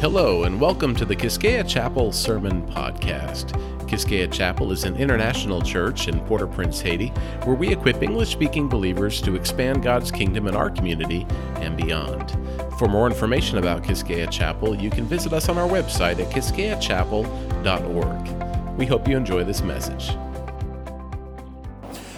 Hello, and welcome to the Quisqueya Chapel Sermon Podcast. Quisqueya Chapel is an international church in Port au Prince, Haiti, where we equip English speaking believers to expand God's kingdom in our community and beyond. For more information about Quisqueya Chapel, you can visit us on our website at quisqueyachapel.org. We hope you enjoy this message.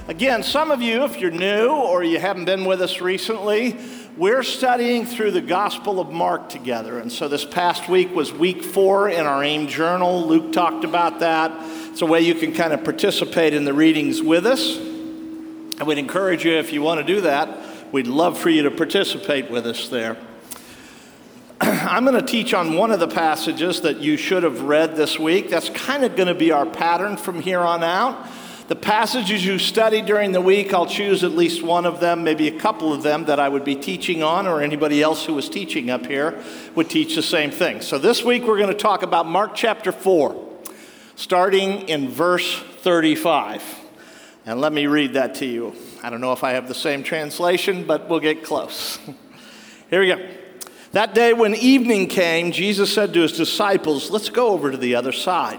Again, some of you, if you're new or you haven't been with us recently, we're studying through the Gospel of Mark together. And so this past week was week four in our AIM journal. Luke talked about that. It's a way you can kind of participate in the readings with us. I would encourage you, if you want to do that, we'd love for you to participate with us there. I'm going to teach on one of the passages that you should have read this week. That's kind of going to be our pattern from here on out. The passages you study during the week, I'll choose at least one of them, maybe a couple of them that I would be teaching on, or anybody else who was teaching up here would teach the same thing. So this week we're going to talk about Mark chapter 4, starting in verse 35. And let me read that to you. I don't know if I have the same translation, but we'll get close. Here we go. That day when evening came, Jesus said to his disciples, Let's go over to the other side.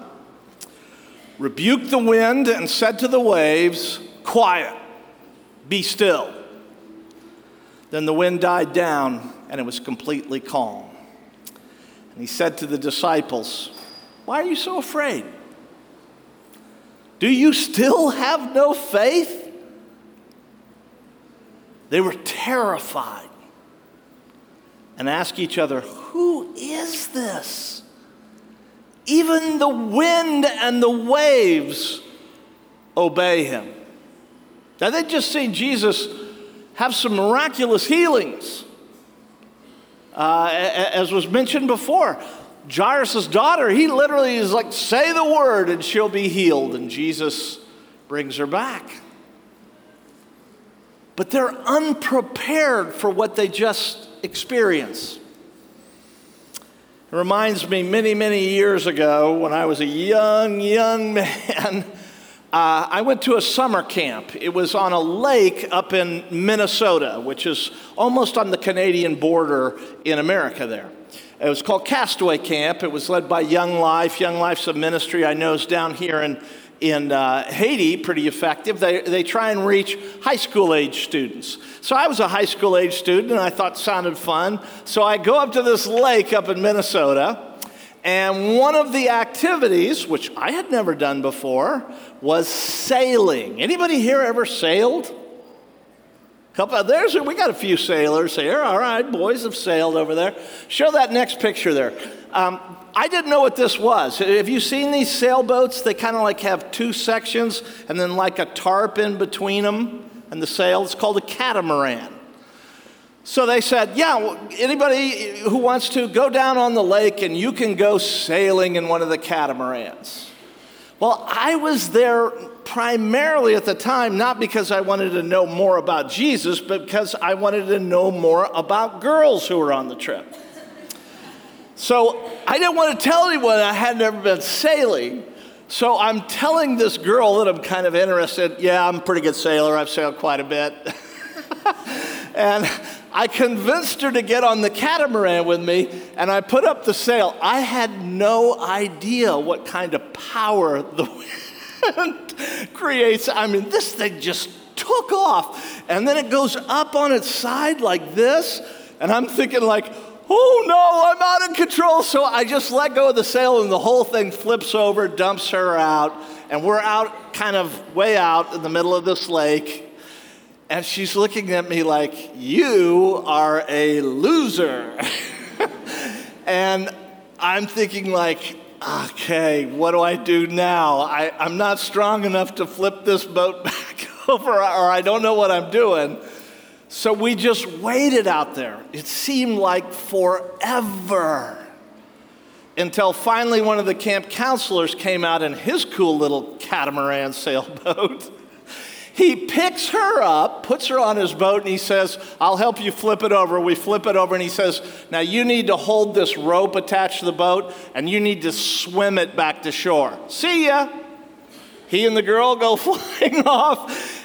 rebuked the wind, and said to the waves, Quiet, be still. Then the wind died down, and it was completely calm. And he said to the disciples, Why are you so afraid? Do you still have no faith? They were terrified and asked each other, Who is this? Even the wind and the waves obey him. Now, they just seen Jesus have some miraculous healings. Uh, as was mentioned before, Jairus' daughter, he literally is like, say the word and she'll be healed. And Jesus brings her back. But they're unprepared for what they just experienced. It reminds me many, many years ago when I was a young, young man. Uh, I went to a summer camp. It was on a lake up in Minnesota, which is almost on the Canadian border in America there. It was called Castaway Camp. It was led by Young Life. Young Life's a ministry I know is down here in in uh, Haiti pretty effective. They, they try and reach high school age students. So I was a high school age student and I thought sounded fun. So I go up to this lake up in Minnesota. And one of the activities, which I had never done before, was sailing. Anybody here ever sailed? Couple, there's we got a few sailors here. All right, boys have sailed over there. Show that next picture there. Um, I didn't know what this was. Have you seen these sailboats? They kind of like have two sections and then like a tarp in between them and the sail. It's called a catamaran. So they said, Yeah, anybody who wants to go down on the lake and you can go sailing in one of the catamarans. Well, I was there primarily at the time not because I wanted to know more about Jesus, but because I wanted to know more about girls who were on the trip. So I didn't want to tell anyone I had never been sailing. So I'm telling this girl that I'm kind of interested. Yeah, I'm a pretty good sailor. I've sailed quite a bit. and I convinced her to get on the catamaran with me, and I put up the sail. I had no idea what kind of power the wind creates. I mean, this thing just took off, and then it goes up on its side like this, and I'm thinking like, oh no, I'm out of control. So I just let go of the sail and the whole thing flips over, dumps her out, and we're out kind of way out in the middle of this lake. And she's looking at me like, You are a loser. and I'm thinking, like, okay, what do I do now? I, I'm not strong enough to flip this boat back over, or I don't know what I'm doing. So we just waited out there. It seemed like forever. Until finally, one of the camp counselors came out in his cool little catamaran sailboat. He picks her up, puts her on his boat, and he says, I'll help you flip it over. We flip it over, and he says, Now you need to hold this rope attached to the boat, and you need to swim it back to shore. See ya. He and the girl go flying off.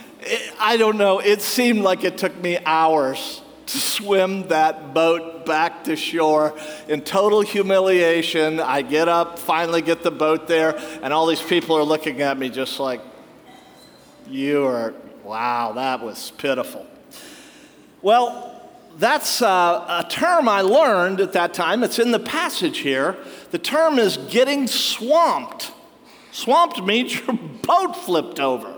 I don't know, it seemed like it took me hours to swim that boat back to shore in total humiliation. I get up, finally get the boat there, and all these people are looking at me just like, you are, wow, that was pitiful. Well, that's uh, a term I learned at that time. It's in the passage here. The term is getting swamped. Swamped means your boat flipped over.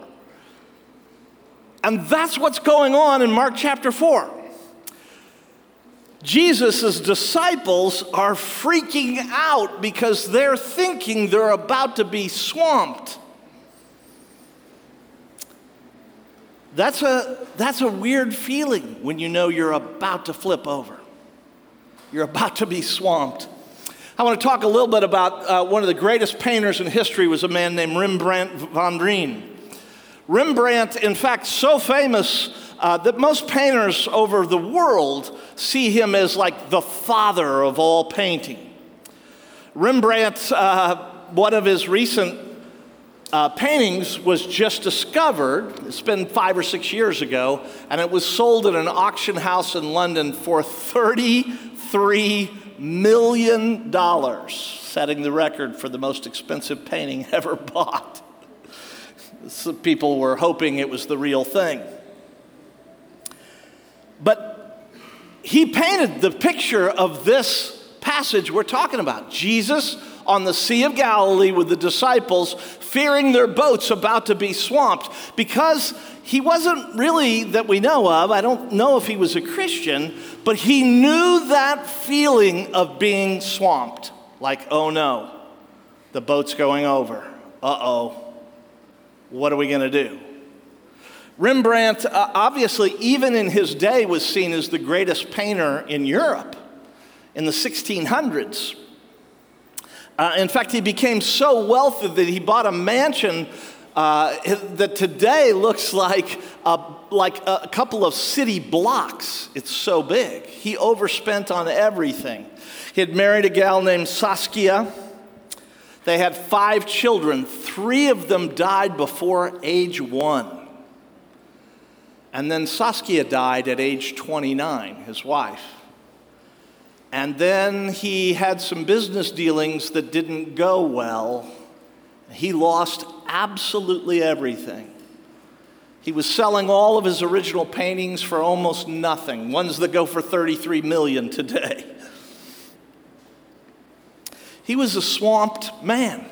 And that's what's going on in Mark chapter 4. Jesus' disciples are freaking out because they're thinking they're about to be swamped. That's a, that's a weird feeling when you know you're about to flip over. You're about to be swamped. I want to talk a little bit about uh, one of the greatest painters in history was a man named Rembrandt van Rijn. Rembrandt, in fact, so famous uh, that most painters over the world see him as like the father of all painting. Rembrandt, uh, one of his recent uh, paintings was just discovered. It's been five or six years ago, and it was sold at an auction house in London for $33 million, setting the record for the most expensive painting ever bought. People were hoping it was the real thing. But he painted the picture of this passage we're talking about Jesus on the Sea of Galilee with the disciples, fearing their boats about to be swamped, because he wasn't really, that we know of, I don't know if he was a Christian, but he knew that feeling of being swamped. Like, oh no, the boat's going over. Uh oh, what are we going to do? Rembrandt, uh, obviously, even in his day, was seen as the greatest painter in Europe in the 1600s. Uh, in fact, he became so wealthy that he bought a mansion uh, that today looks like a, like a couple of city blocks. It's so big. He overspent on everything. He had married a gal named Saskia. They had five children. Three of them died before age one. And then Saskia died at age 29, his wife. And then he had some business dealings that didn't go well. He lost absolutely everything. He was selling all of his original paintings for almost nothing, ones that go for 33 million today. He was a swamped man.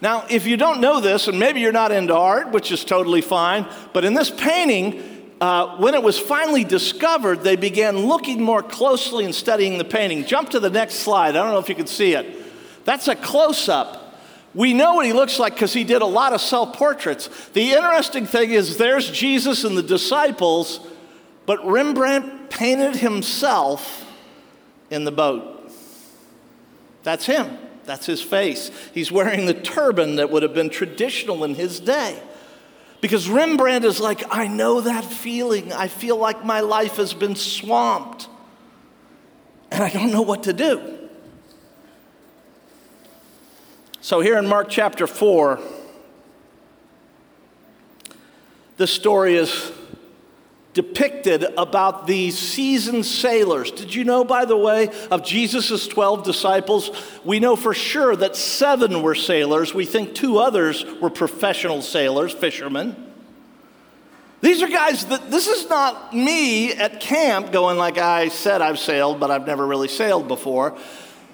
Now, if you don't know this, and maybe you're not into art, which is totally fine, but in this painting, uh, when it was finally discovered, they began looking more closely and studying the painting. Jump to the next slide. I don't know if you can see it. That's a close up. We know what he looks like because he did a lot of self portraits. The interesting thing is, there's Jesus and the disciples, but Rembrandt painted himself in the boat. That's him. That's his face. He's wearing the turban that would have been traditional in his day. Because Rembrandt is like, I know that feeling. I feel like my life has been swamped. And I don't know what to do. So, here in Mark chapter 4, the story is depicted about these seasoned sailors. Did you know, by the way, of Jesus' 12 disciples? We know for sure that seven were sailors. We think two others were professional sailors, fishermen. These are guys that this is not me at camp going like I said I've sailed, but I've never really sailed before.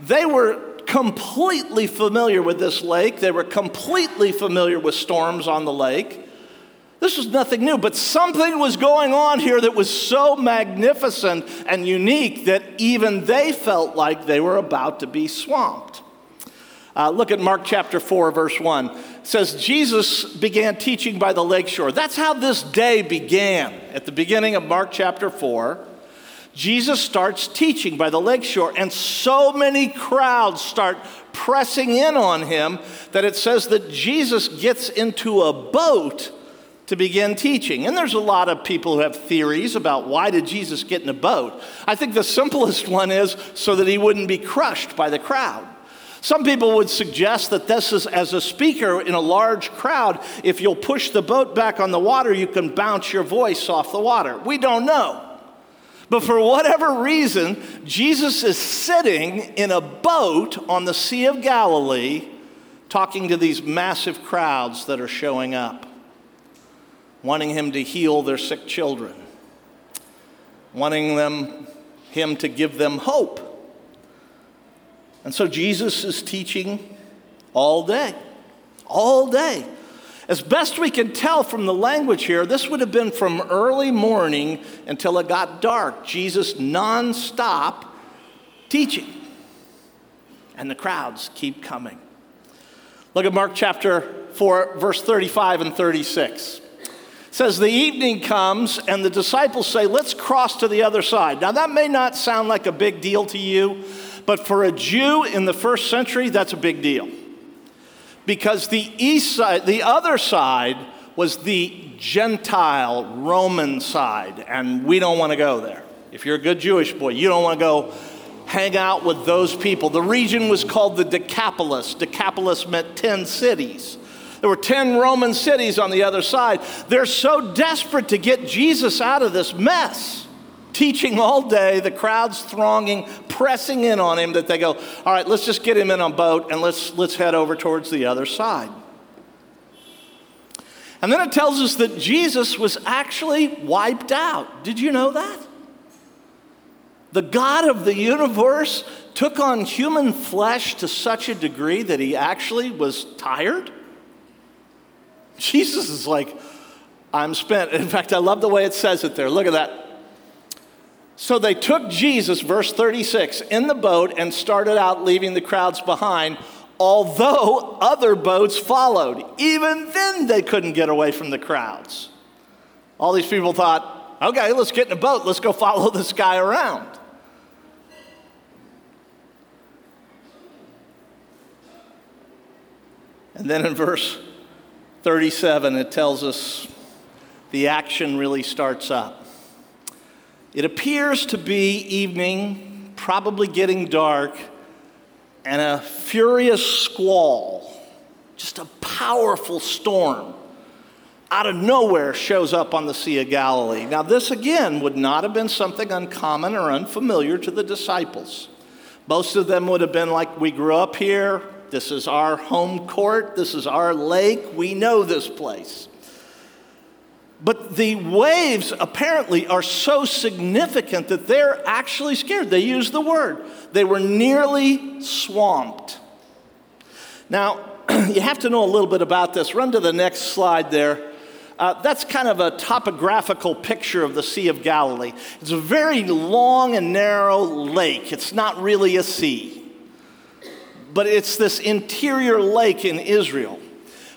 They were completely familiar with this lake. They were completely familiar with storms on the lake. This was nothing new, but something was going on here that was so magnificent and unique that even they felt like they were about to be swamped. Uh, look at Mark chapter 4, verse 1. It says, Jesus began teaching by the lakeshore. That's how this day began. At the beginning of Mark chapter 4, Jesus starts teaching by the lakeshore, and so many crowds start pressing in on him that it says that Jesus gets into a boat to begin teaching. And there's a lot of people who have theories about why did Jesus get in a boat. I think the simplest one is so that he wouldn't be crushed by the crowd. Some people would suggest that this is as a speaker in a large crowd, if you'll push the boat back on the water, you can bounce your voice off the water. We don't know. But for whatever reason, Jesus is sitting in a boat on the Sea of Galilee talking to these massive crowds that are showing up, wanting him to heal their sick children, wanting them, him to give them hope. And so Jesus is teaching all day, all day. As best we can tell from the language here, this would have been from early morning until it got dark. Jesus nonstop teaching. And the crowds keep coming. Look at Mark chapter 4, verse 35 and 36. Says, The evening comes, and the disciples say, Let's cross to the other side. Now, that may not sound like a big deal to you, but for a Jew in the first century, that's a big deal. Because the east side, the other side, was the Gentile Roman side, and we don't want to go there. If you're a good Jewish boy, you don't want to go hang out with those people. The region was called the Decapolis. Decapolis meant 10 cities. There were 10 Roman cities on the other side. They're so desperate to get Jesus out of this mess teaching all day, the crowd's thronging, pressing in on him, that they go, all right, let's just get him in a boat and let's, let's head over towards the other side. And then it tells us that Jesus was actually wiped out. Did you know that? The God of the universe took on human flesh to such a degree that he actually was tired. Jesus is like, I'm spent. In fact, I love the way it says it there. Look at that. So they took Jesus, verse 36, in the boat and started out leaving the crowds behind, although other boats followed. Even then, they couldn't get away from the crowds. All these people thought, okay, let's get in a boat, let's go follow this guy around. And then in verse 37, it tells us the action really starts up. It appears to be evening, probably getting dark, and a furious squall, just a powerful storm, out of nowhere shows up on the Sea of Galilee. Now, this again would not have been something uncommon or unfamiliar to the disciples. Most of them would have been like, We grew up here. This is our home court. This is our lake. We know this place. But the waves apparently are so significant that they're actually scared. They use the word. They were nearly swamped. Now, you have to know a little bit about this. Run to the next slide there. Uh, that's kind of a topographical picture of the Sea of Galilee. It's a very long and narrow lake. It's not really a sea, but it's this interior lake in Israel.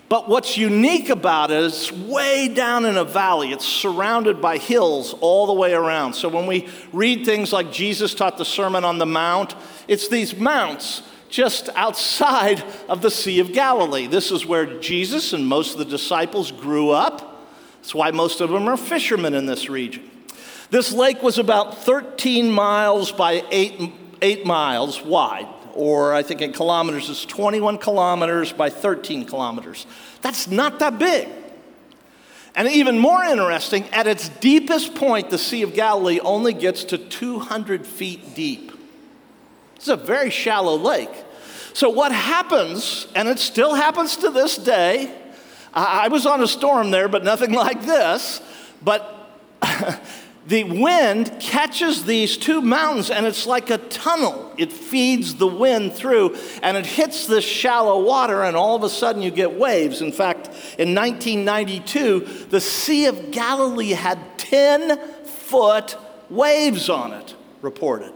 But what's unique about it is way down in a valley. It's surrounded by hills all the way around. So when we read things like Jesus taught the Sermon on the Mount, it's these mounts just outside of the Sea of Galilee. This is where Jesus and most of the disciples grew up. That's why most of them are fishermen in this region. This lake was about 13 miles by 8, eight miles wide or I think in kilometers, it's 21 kilometers by 13 kilometers. That's not that big. And even more interesting, at its deepest point, the Sea of Galilee only gets to 200 feet deep. It's a very shallow lake. So, what happens, and it still happens to this day, I was on a storm there, but nothing like this, but the wind catches these two mountains and it's like a tunnel. It feeds the wind through and it hits this shallow water, and all of a sudden you get waves. In fact, in 1992, the Sea of Galilee had 10 foot waves on it, reported.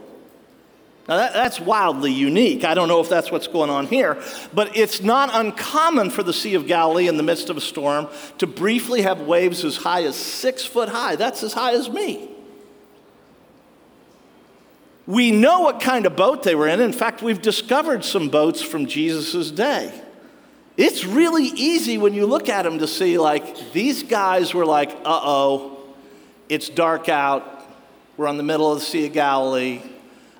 Now, that, that's wildly unique. I don't know if that's what's going on here, but it's not uncommon for the Sea of Galilee in the midst of a storm to briefly have waves as high as six foot high. That's as high as me. We know what kind of boat they were in. In fact, we've discovered some boats from Jesus' day. It's really easy when you look at them to see, like, these guys were like, uh oh, it's dark out. We're on the middle of the Sea of Galilee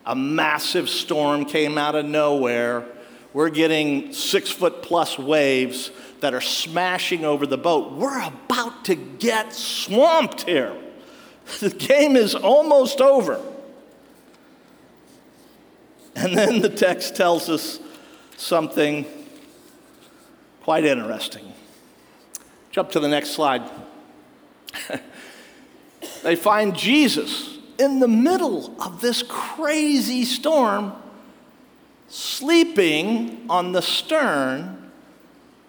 a massive storm came out of nowhere. We're getting six foot plus waves that are smashing over the boat. We're about to get swamped here. The game is almost over. And then the text tells us something quite interesting. Jump to the next slide. they find Jesus in the middle of this crazy storm, sleeping on the stern.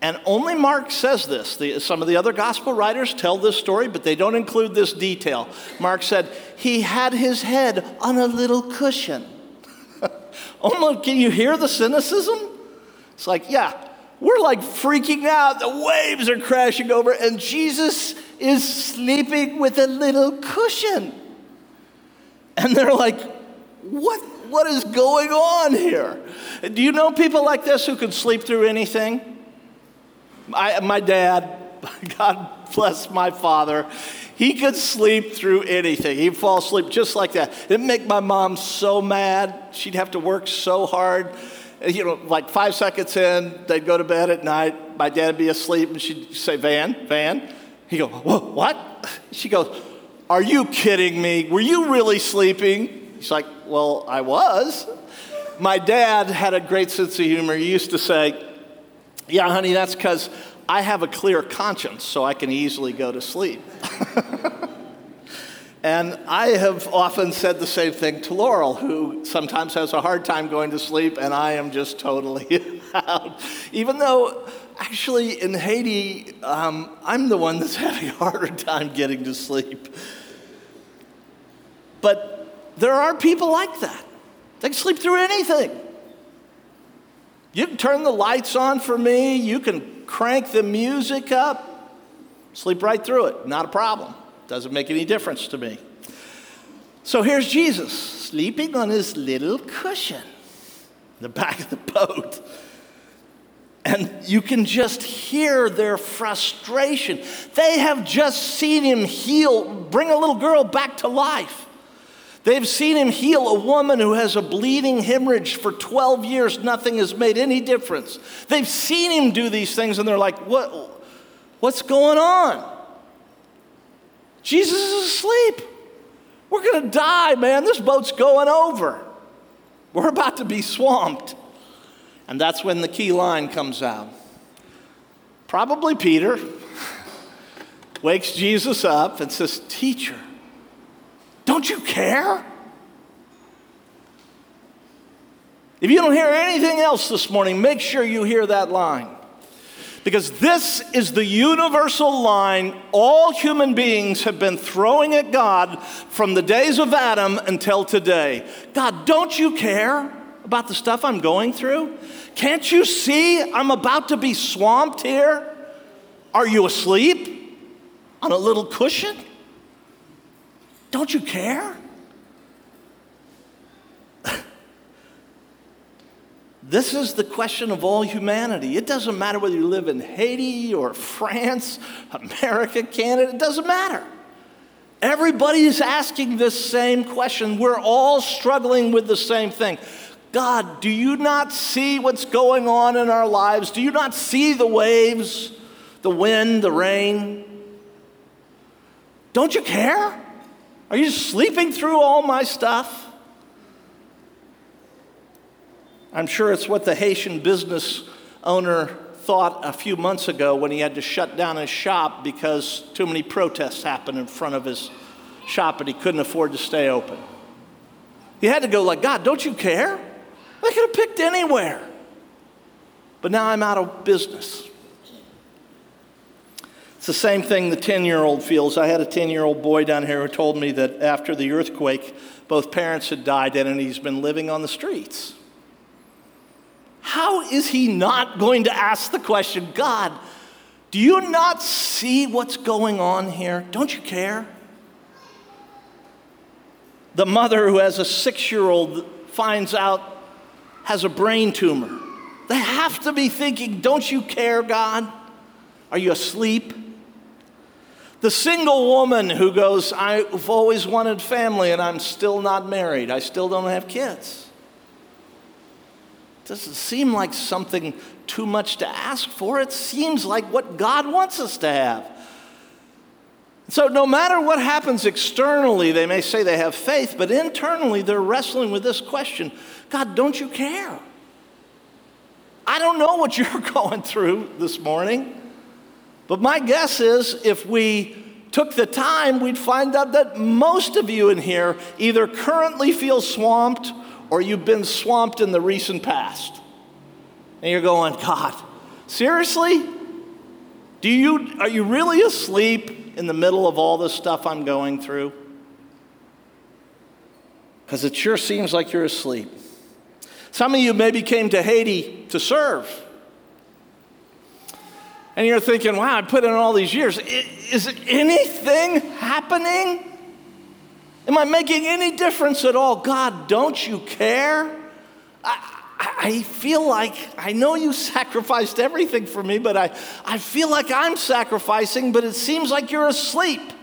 And only Mark says this. The, some of the other gospel writers tell this story, but they don't include this detail. Mark said, he had his head on a little cushion. Almost, can you hear the cynicism? It's like, yeah, we're like freaking out. The waves are crashing over, and Jesus is sleeping with a little cushion. And they're like, what, what is going on here? Do you know people like this who can sleep through anything? I, my dad, God bless my father, he could sleep through anything. He'd fall asleep just like that. It'd make my mom so mad. She'd have to work so hard. You know, like five seconds in, they'd go to bed at night. My dad'd be asleep, and she'd say, Van, Van. He'd go, What? She goes, are you kidding me? Were you really sleeping? He's like, Well, I was. My dad had a great sense of humor. He used to say, Yeah, honey, that's because I have a clear conscience, so I can easily go to sleep. and I have often said the same thing to Laurel, who sometimes has a hard time going to sleep, and I am just totally out. Even though, actually, in Haiti, um, I'm the one that's having a harder time getting to sleep. But there are people like that. They can sleep through anything. You can turn the lights on for me, you can crank the music up, sleep right through it. Not a problem. Doesn't make any difference to me. So here's Jesus sleeping on his little cushion in the back of the boat. And you can just hear their frustration. They have just seen him heal, bring a little girl back to life. They've seen him heal a woman who has a bleeding hemorrhage for 12 years. Nothing has made any difference. They've seen him do these things and they're like, what, what's going on? Jesus is asleep. We're going to die, man. This boat's going over. We're about to be swamped. And that's when the key line comes out. Probably Peter wakes Jesus up and says, Teacher, don't you care? If you don't hear anything else this morning, make sure you hear that line. Because this is the universal line all human beings have been throwing at God from the days of Adam until today. God, don't you care about the stuff I'm going through? Can't you see I'm about to be swamped here? Are you asleep on a little cushion? Don't you care? this is the question of all humanity. It doesn't matter whether you live in Haiti or France, America, Canada, it doesn't matter. Everybody is asking this same question. We're all struggling with the same thing. God, do you not see what's going on in our lives? Do you not see the waves, the wind, the rain? Don't you care? Are you sleeping through all my stuff? I'm sure it's what the Haitian business owner thought a few months ago when he had to shut down his shop because too many protests happened in front of his shop and he couldn't afford to stay open. He had to go like, God, don't you care? I could have picked anywhere. But now I'm out of business. It's the same thing the 10 year old feels. I had a 10 year old boy down here who told me that after the earthquake, both parents had died and he's been living on the streets. How is he not going to ask the question, God, do you not see what's going on here? Don't you care? The mother who has a six year old finds out has a brain tumor. They have to be thinking, Don't you care, God? Are you asleep? The single woman who goes, I've always wanted family and I'm still not married. I still don't have kids. Doesn't seem like something too much to ask for. It seems like what God wants us to have. So, no matter what happens externally, they may say they have faith, but internally they're wrestling with this question God, don't you care? I don't know what you're going through this morning, but my guess is if we took the time, we'd find out that most of you in here either currently feel swamped or you've been swamped in the recent past. And you're going, God, seriously? Do you, are you really asleep in the middle of all this stuff I'm going through? Because it sure seems like you're asleep. Some of you maybe came to Haiti to serve. And you're thinking, wow, I put in all these years. Is anything happening? Am I making any difference at all? God, don't you care? I, I feel like, I know you sacrificed everything for me, but I, I feel like I'm sacrificing, but it seems like you're asleep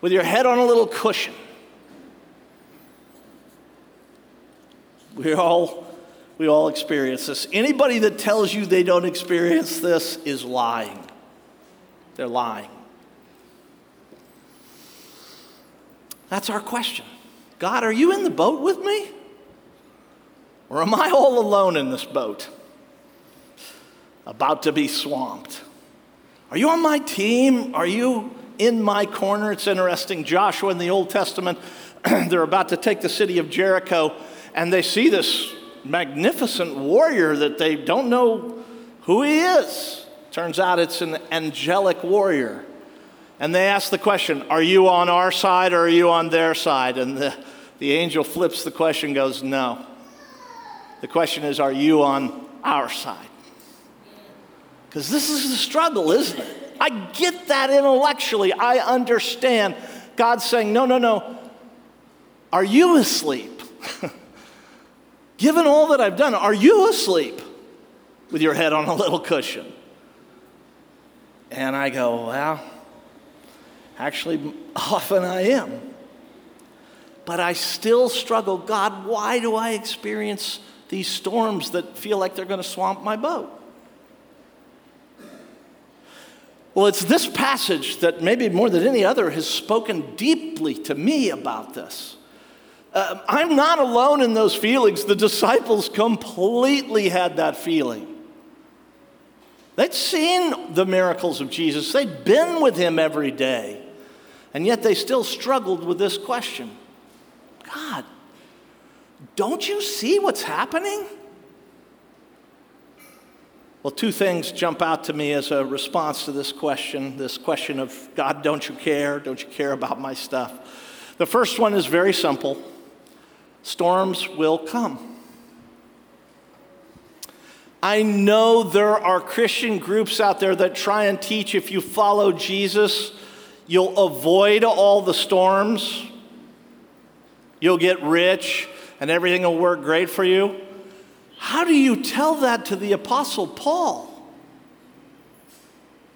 with your head on a little cushion. We all, we all experience this. Anybody that tells you they don't experience this is lying. They're lying. That's our question. God, are you in the boat with me? Or am I all alone in this boat? About to be swamped. Are you on my team? Are you in my corner? It's interesting. Joshua in the Old Testament, they're about to take the city of Jericho and they see this magnificent warrior that they don't know who he is. Turns out it's an angelic warrior. And they ask the question, Are you on our side or are you on their side? And the, the angel flips the question goes, No. The question is, Are you on our side? Because this is the struggle, isn't it? I get that intellectually. I understand. God's saying, No, no, no. Are you asleep? Given all that I've done, are you asleep with your head on a little cushion? And I go, Well, actually, often I am. But I still struggle. God, why do I experience these storms that feel like they're going to swamp my boat? Well, it's this passage that maybe more than any other has spoken deeply to me about this. Uh, I'm not alone in those feelings. The disciples completely had that feeling. They'd seen the miracles of Jesus, they'd been with him every day, and yet they still struggled with this question God, don't you see what's happening? Well, two things jump out to me as a response to this question this question of God, don't you care? Don't you care about my stuff? The first one is very simple storms will come. I know there are Christian groups out there that try and teach if you follow Jesus, you'll avoid all the storms, you'll get rich, and everything will work great for you. How do you tell that to the Apostle Paul?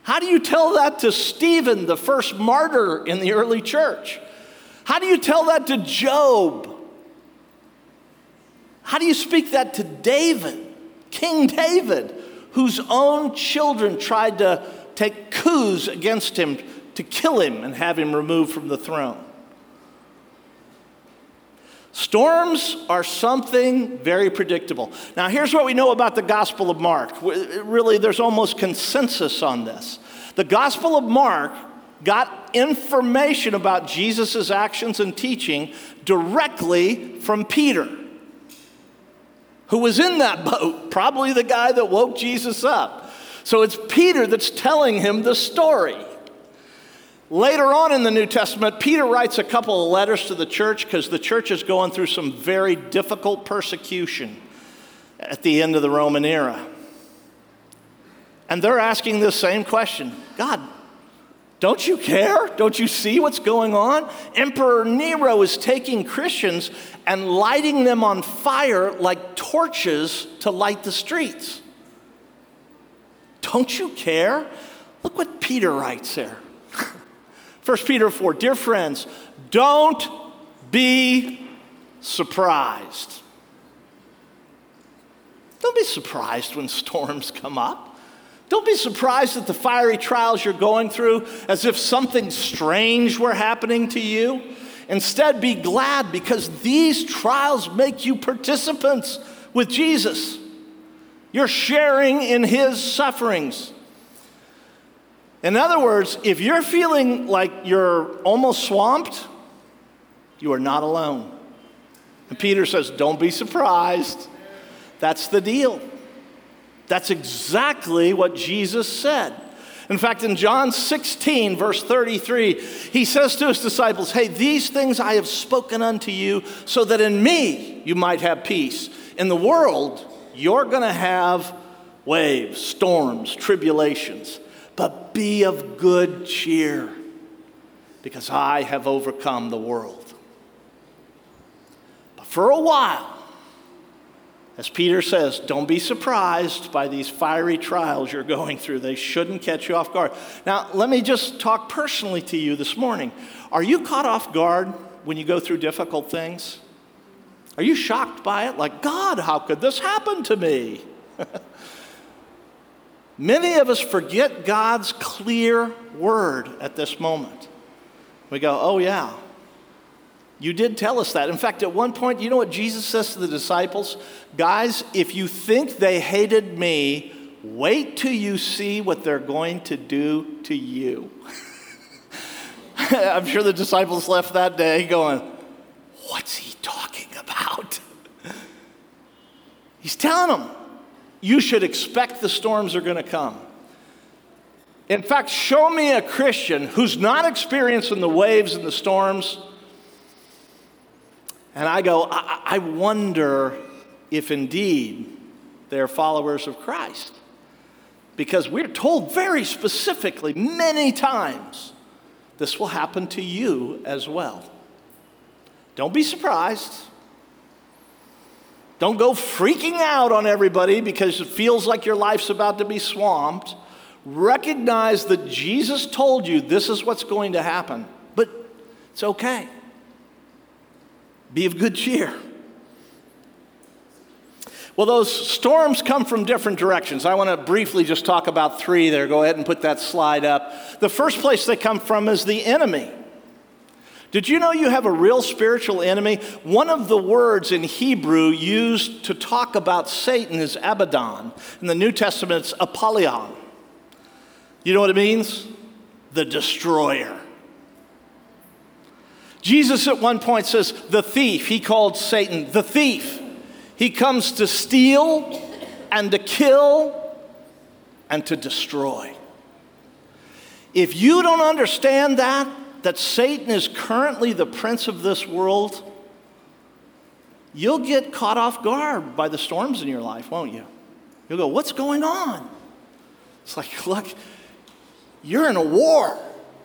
How do you tell that to Stephen, the first martyr in the early church? How do you tell that to Job? How do you speak that to David, King David, whose own children tried to take coups against him to kill him and have him removed from the throne? Storms are something very predictable. Now, here's what we know about the Gospel of Mark. Really, there's almost consensus on this. The Gospel of Mark got information about Jesus' actions and teaching directly from Peter who was in that boat, probably the guy that woke Jesus up. So it's Peter that's telling him the story. Later on in the New Testament, Peter writes a couple of letters to the church because the church is going through some very difficult persecution at the end of the Roman era. And they're asking this same question God, don't you care? Don't you see what's going on? Emperor Nero is taking Christians and lighting them on fire like torches to light the streets. Don't you care? Look what Peter writes there. 1 Peter 4 Dear friends, don't be surprised. Don't be surprised when storms come up. Don't be surprised at the fiery trials you're going through as if something strange were happening to you. Instead, be glad because these trials make you participants with Jesus. You're sharing in his sufferings. In other words, if you're feeling like you're almost swamped, you are not alone. And Peter says, Don't be surprised. That's the deal. That's exactly what Jesus said. In fact, in John 16, verse 33, he says to his disciples, Hey, these things I have spoken unto you, so that in me you might have peace. In the world, you're going to have waves, storms, tribulations, but be of good cheer, because I have overcome the world. But for a while, as Peter says, don't be surprised by these fiery trials you're going through. They shouldn't catch you off guard. Now, let me just talk personally to you this morning. Are you caught off guard when you go through difficult things? Are you shocked by it? Like, God, how could this happen to me? Many of us forget God's clear word at this moment. We go, oh, yeah, you did tell us that. In fact, at one point, you know what Jesus says to the disciples? Guys, if you think they hated me, wait till you see what they're going to do to you. I'm sure the disciples left that day going, What's he talking about? He's telling them, You should expect the storms are going to come. In fact, show me a Christian who's not experiencing the waves and the storms and I go, I, I wonder if indeed they're followers of Christ. Because we're told very specifically, many times, this will happen to you as well. Don't be surprised. Don't go freaking out on everybody because it feels like your life's about to be swamped. Recognize that Jesus told you this is what's going to happen, but it's okay. Be of good cheer. Well, those storms come from different directions. I want to briefly just talk about three there. Go ahead and put that slide up. The first place they come from is the enemy. Did you know you have a real spiritual enemy? One of the words in Hebrew used to talk about Satan is Abaddon. In the New Testament, it's Apollyon. You know what it means? The destroyer. Jesus at one point says, the thief, he called Satan the thief. He comes to steal and to kill and to destroy. If you don't understand that, that Satan is currently the prince of this world, you'll get caught off guard by the storms in your life, won't you? You'll go, What's going on? It's like, Look, you're in a war.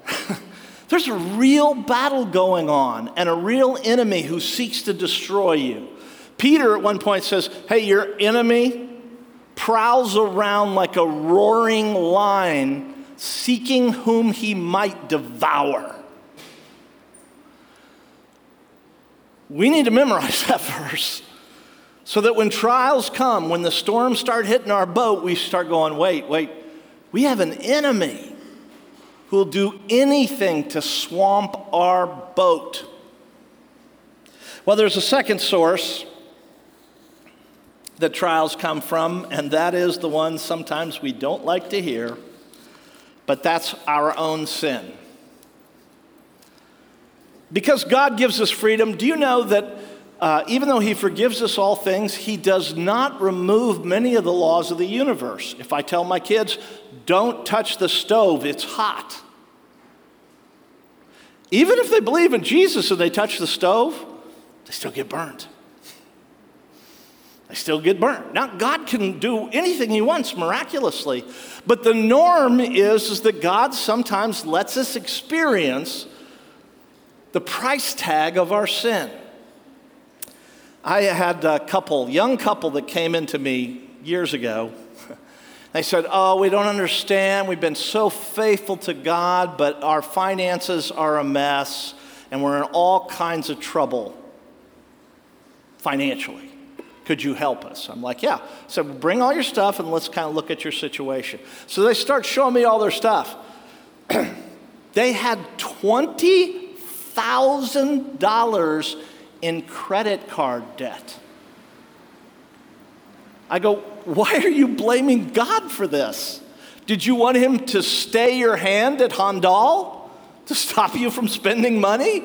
There's a real battle going on and a real enemy who seeks to destroy you. Peter at one point says, Hey, your enemy prowls around like a roaring lion, seeking whom he might devour. We need to memorize that verse so that when trials come, when the storms start hitting our boat, we start going, Wait, wait, we have an enemy who will do anything to swamp our boat. Well, there's a second source that trials come from, and that is the one sometimes we don't like to hear, but that's our own sin. Because God gives us freedom, do you know that uh, even though He forgives us all things, He does not remove many of the laws of the universe? If I tell my kids, don't touch the stove, it's hot. Even if they believe in Jesus and they touch the stove, they still get burnt. They still get burnt. Now, God can do anything He wants miraculously, but the norm is, is that God sometimes lets us experience the price tag of our sin. I had a couple, young couple that came into me years ago. They said, Oh, we don't understand. We've been so faithful to God, but our finances are a mess and we're in all kinds of trouble financially. Could you help us? I'm like, Yeah. So bring all your stuff and let's kind of look at your situation. So they start showing me all their stuff. they had $20,000 in credit card debt. I go, why are you blaming God for this? Did you want him to stay your hand at Handal to stop you from spending money?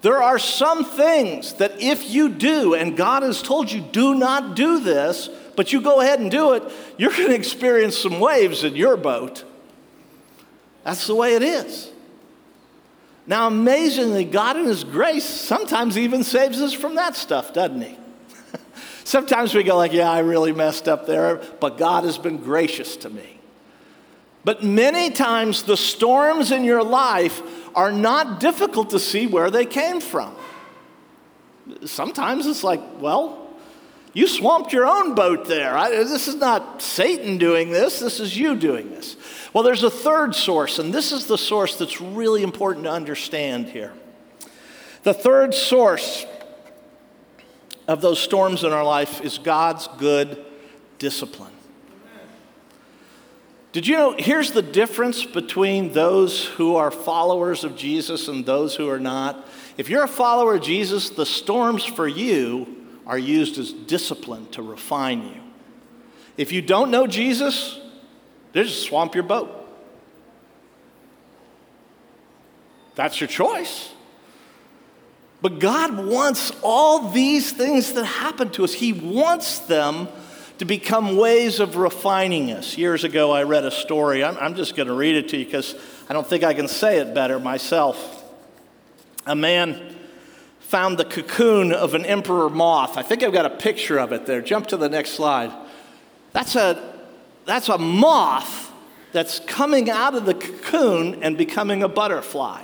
There are some things that if you do, and God has told you, do not do this, but you go ahead and do it, you're going to experience some waves in your boat. That's the way it is. Now, amazingly, God in His grace sometimes even saves us from that stuff, doesn't He? Sometimes we go like, yeah, I really messed up there, but God has been gracious to me. But many times the storms in your life are not difficult to see where they came from. Sometimes it's like, well, you swamped your own boat there. I, this is not Satan doing this, this is you doing this. Well, there's a third source, and this is the source that's really important to understand here. The third source of those storms in our life is God's good discipline. Did you know? Here's the difference between those who are followers of Jesus and those who are not. If you're a follower of Jesus, the storms for you are used as discipline to refine you. If you don't know Jesus, they just swamp your boat. That's your choice. But God wants all these things that happen to us, He wants them to become ways of refining us. Years ago, I read a story. I'm, I'm just going to read it to you because I don't think I can say it better myself. A man found the cocoon of an emperor moth. I think I've got a picture of it there. Jump to the next slide. That's a, that's a moth that's coming out of the cocoon and becoming a butterfly.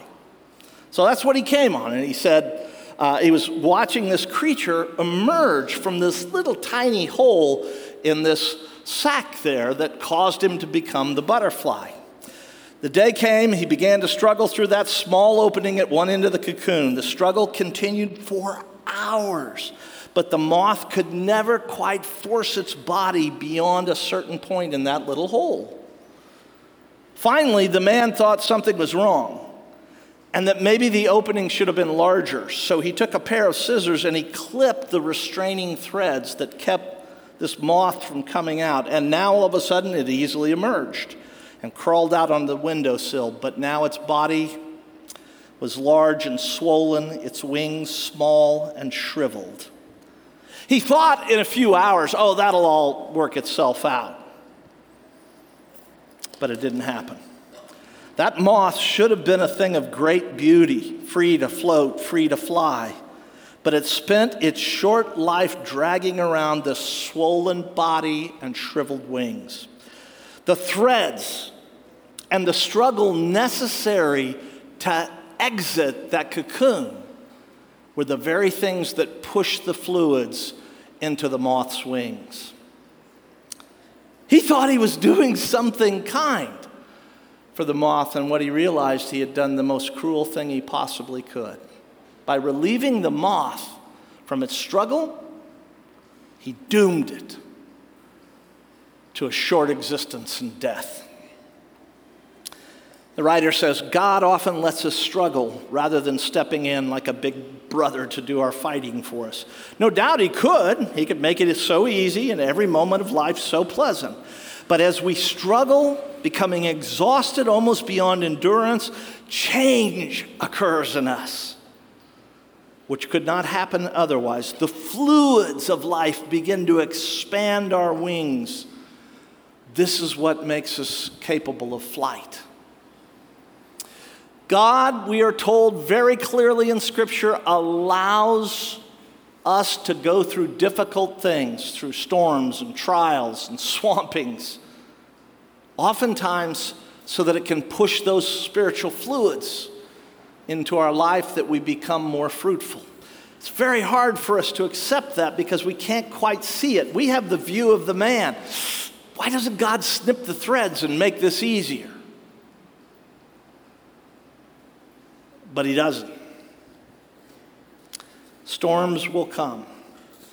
So that's what he came on. And he said, uh, he was watching this creature emerge from this little tiny hole in this sack there that caused him to become the butterfly. The day came, he began to struggle through that small opening at one end of the cocoon. The struggle continued for hours, but the moth could never quite force its body beyond a certain point in that little hole. Finally, the man thought something was wrong and that maybe the opening should have been larger. So he took a pair of scissors and he clipped the restraining threads that kept this moth from coming out. And now all of a sudden it easily emerged and crawled out on the windowsill. But now its body was large and swollen, its wings small and shriveled. He thought in a few hours, oh, that'll all work itself out. But it didn't happen. That moth should have been a thing of great beauty, free to float, free to fly. But it spent its short life dragging around this swollen body and shriveled wings. The threads and the struggle necessary to exit that cocoon were the very things that pushed the fluids into the moth's wings. He thought he was doing something kind for the moth, and what he realized he had done the most cruel thing he possibly could. By relieving the moth from its struggle, he doomed it to a short existence and death. The writer says, God often lets us struggle rather than stepping in like a big brother to do our fighting for us. No doubt he could. He could make it so easy and every moment of life so pleasant. But as we struggle, becoming exhausted almost beyond endurance, change occurs in us, which could not happen otherwise. The fluids of life begin to expand our wings. This is what makes us capable of flight. God, we are told very clearly in Scripture, allows us to go through difficult things, through storms and trials and swampings, oftentimes so that it can push those spiritual fluids into our life that we become more fruitful. It's very hard for us to accept that because we can't quite see it. We have the view of the man. Why doesn't God snip the threads and make this easier? But He doesn't. Storms will come.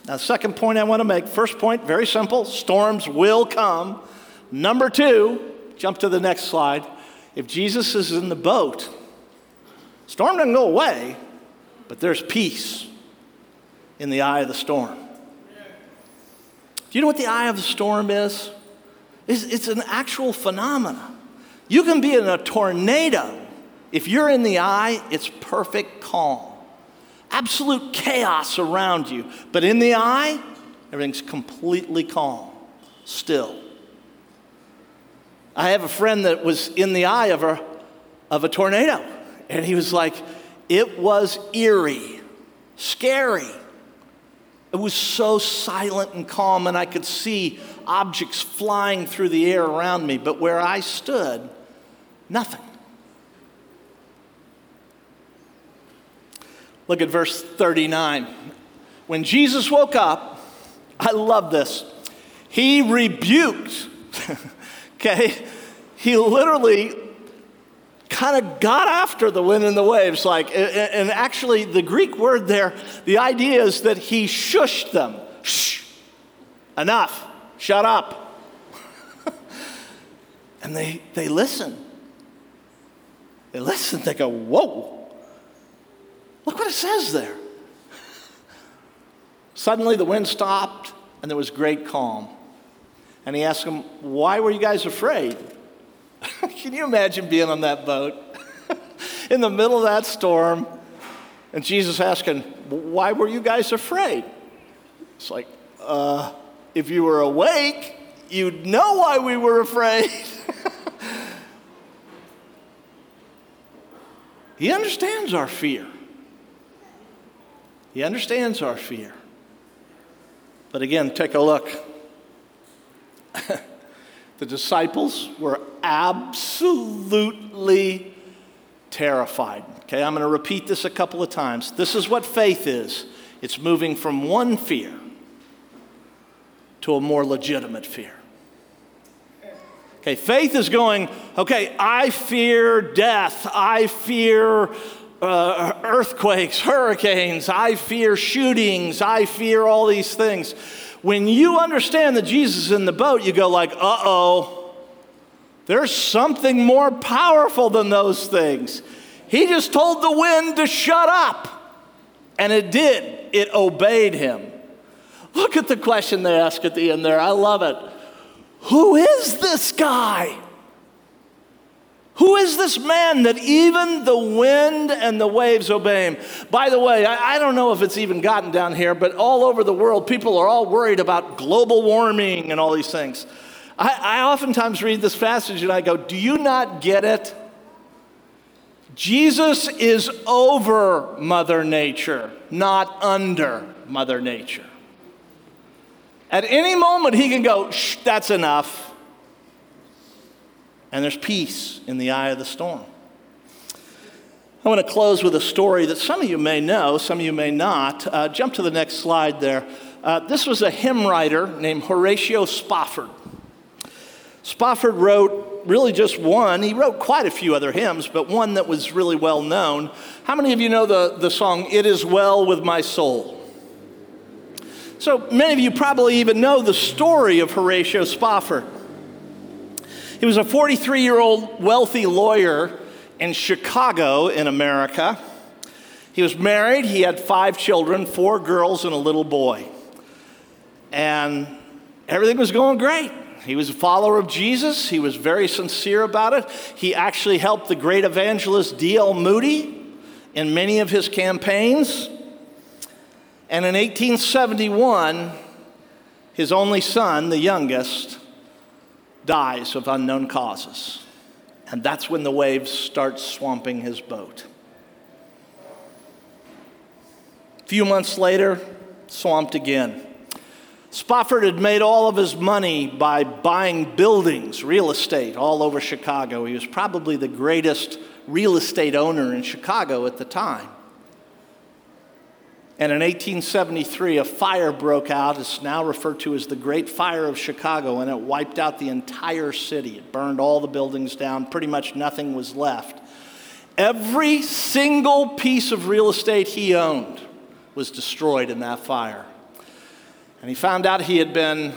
Now, second point I want to make first point, very simple storms will come. Number two, jump to the next slide. If Jesus is in the boat, storm doesn't go away, but there's peace in the eye of the storm. Do you know what the eye of the storm is? It's, it's an actual phenomenon. You can be in a tornado. If you're in the eye, it's perfect calm. Absolute chaos around you. But in the eye, everything's completely calm, still. I have a friend that was in the eye of a, of a tornado, and he was like, it was eerie, scary. It was so silent and calm, and I could see objects flying through the air around me, but where I stood, nothing. Look at verse 39. When Jesus woke up, I love this. He rebuked, okay? He literally kind of got after the wind and the waves. Like, and actually, the Greek word there, the idea is that he shushed them. Shh, enough, shut up. and they, they listen. They listen, they go, whoa. Look what it says there. Suddenly the wind stopped and there was great calm. And he asked them, Why were you guys afraid? Can you imagine being on that boat in the middle of that storm and Jesus asking, Why were you guys afraid? It's like, uh, if you were awake, you'd know why we were afraid. he understands our fear. He understands our fear. But again, take a look. the disciples were absolutely terrified. Okay, I'm going to repeat this a couple of times. This is what faith is it's moving from one fear to a more legitimate fear. Okay, faith is going, okay, I fear death. I fear uh, earthquakes, hurricanes. I fear shootings. I fear all these things. When you understand that Jesus is in the boat, you go like, uh oh, there's something more powerful than those things. He just told the wind to shut up, and it did. It obeyed him. Look at the question they ask at the end there. I love it. Who is this guy? Who is this man that even the wind and the waves obey him? By the way, I, I, don't know if it's even gotten down here, but all over the world, people are all worried about global warming and all these things. I, I oftentimes read this passage and I go, Do you not get it? Jesus is over Mother Nature, not under Mother Nature. At any moment, he can go, Shh, that's enough and there's peace in the eye of the storm. I want to close with a story that some of you may know, some of you may not. Uh, jump to the next slide there. Uh, this was a hymn writer named Horatio Spafford. Spafford wrote really just one. He wrote quite a few other hymns, but one that was really well known. How many of you know the, the song, It Is Well With My Soul? So many of you probably even know the story of Horatio Spafford. He was a 43 year old wealthy lawyer in Chicago, in America. He was married, he had five children four girls and a little boy. And everything was going great. He was a follower of Jesus. He was very sincere about it. He actually helped the great evangelist D.L. Moody in many of his campaigns. And in 1871, his only son, the youngest, dies of unknown causes. And that's when the waves start swamping his boat. A few months later, swamped again. Spafford had made all of his money by buying buildings, real estate, all over Chicago. He was probably the greatest real estate owner in Chicago at the time. And in 1873, a fire broke out. It's now referred to as the Great Fire of Chicago, and it wiped out the entire city. It burned all the buildings down, pretty much nothing was left. Every single piece of real estate he owned was destroyed in that fire. And he found out he had been,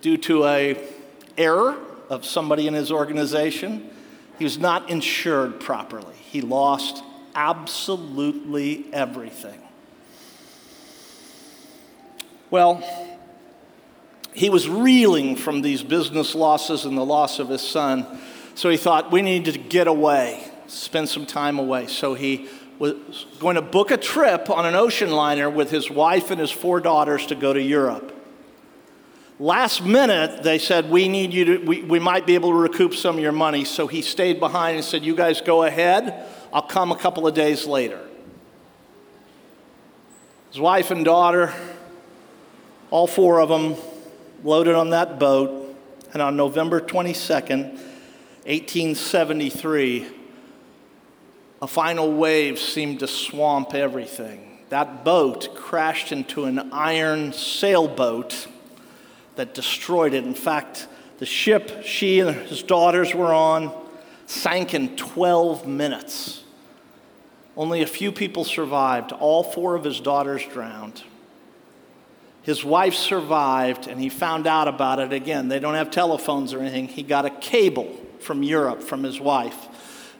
due to a error of somebody in his organization, he was not insured properly. He lost absolutely everything. Well, he was reeling from these business losses and the loss of his son. So he thought, we need to get away, spend some time away. So he was going to book a trip on an ocean liner with his wife and his four daughters to go to Europe. Last minute, they said, We need you to, we, we might be able to recoup some of your money. So he stayed behind and said, You guys go ahead. I'll come a couple of days later. His wife and daughter, all four of them, loaded on that boat. And on November 22nd, 1873, a final wave seemed to swamp everything. That boat crashed into an iron sailboat that destroyed it. In fact, the ship she and his daughters were on sank in 12 minutes. Only a few people survived. All four of his daughters drowned. His wife survived, and he found out about it again. They don't have telephones or anything. He got a cable from Europe from his wife.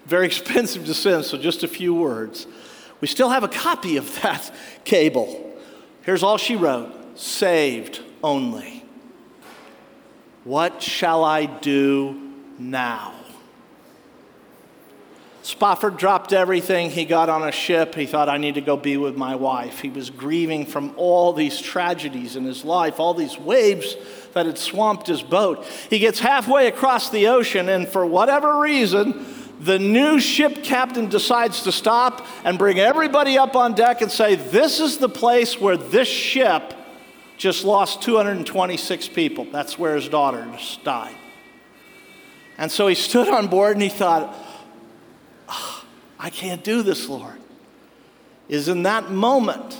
Very expensive to send, so just a few words. We still have a copy of that cable. Here's all she wrote saved only. What shall I do now? Spafford dropped everything. He got on a ship. He thought, I need to go be with my wife. He was grieving from all these tragedies in his life, all these waves that had swamped his boat. He gets halfway across the ocean, and for whatever reason, the new ship captain decides to stop and bring everybody up on deck and say, This is the place where this ship just lost 226 people. That's where his daughter just died. And so he stood on board and he thought, I can't do this, Lord. Is in that moment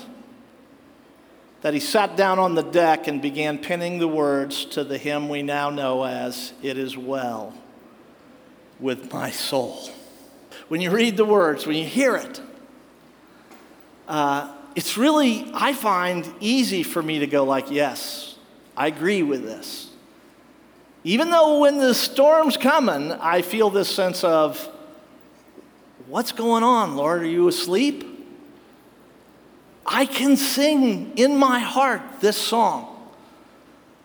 that he sat down on the deck and began penning the words to the hymn we now know as It Is Well with My Soul. When you read the words, when you hear it, uh, it's really, I find, easy for me to go like, yes, I agree with this. Even though when the storm's coming, I feel this sense of, what's going on, Lord? Are you asleep? I can sing in my heart this song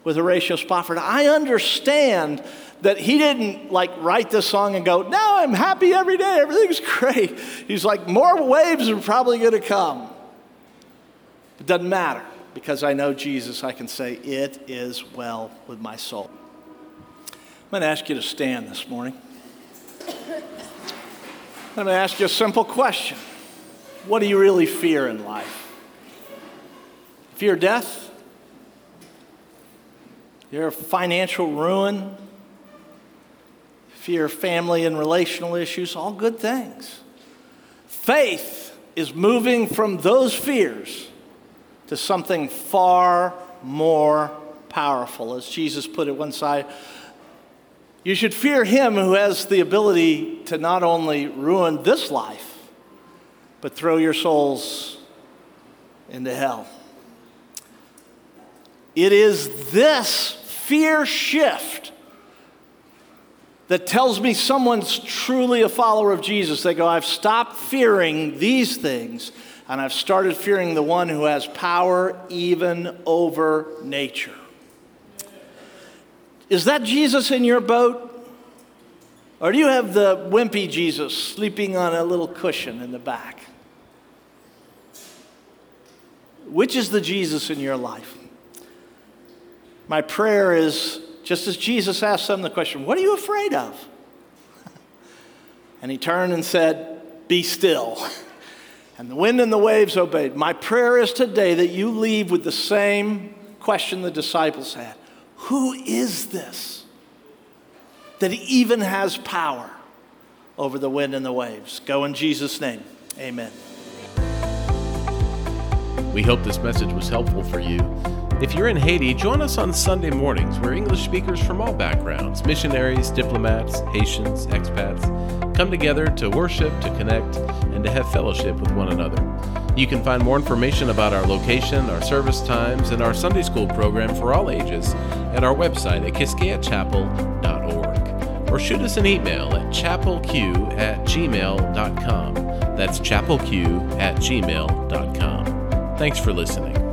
with Horatio Spafford. I understand that he didn't like write this song and go, now I'm happy every day, everything's great. He's like, more waves are probably going to come. It doesn't matter because I know Jesus, I can say, It is well with my soul. I'm going to ask you to stand this morning. I'm going to ask you a simple question What do you really fear in life? Fear death? Fear financial ruin? Fear family and relational issues? All good things. Faith is moving from those fears to something far more powerful. As Jesus put it one side, you should fear him who has the ability to not only ruin this life, but throw your souls into hell. It is this fear shift that tells me someone's truly a follower of Jesus. They go, I've stopped fearing these things and I've started fearing the one who has power even over nature. Is that Jesus in your boat? Or do you have the wimpy Jesus sleeping on a little cushion in the back? Which is the Jesus in your life? My prayer is just as Jesus asked them the question, What are you afraid of? And he turned and said, Be still. And the wind and the waves obeyed. My prayer is today that you leave with the same question the disciples had Who is this that even has power over the wind and the waves? Go in Jesus' name. Amen. We hope this message was helpful for you. If you're in Haiti, join us on Sunday mornings where English speakers from all backgrounds missionaries, diplomats, Haitians, expats come together to worship, to connect, and to have fellowship with one another. You can find more information about our location, our service times, and our Sunday school program for all ages at our website at quisqueyachapel.org or shoot us an email at chapelq at gmail.com. That's chapelq at gmail.com. Thanks for listening.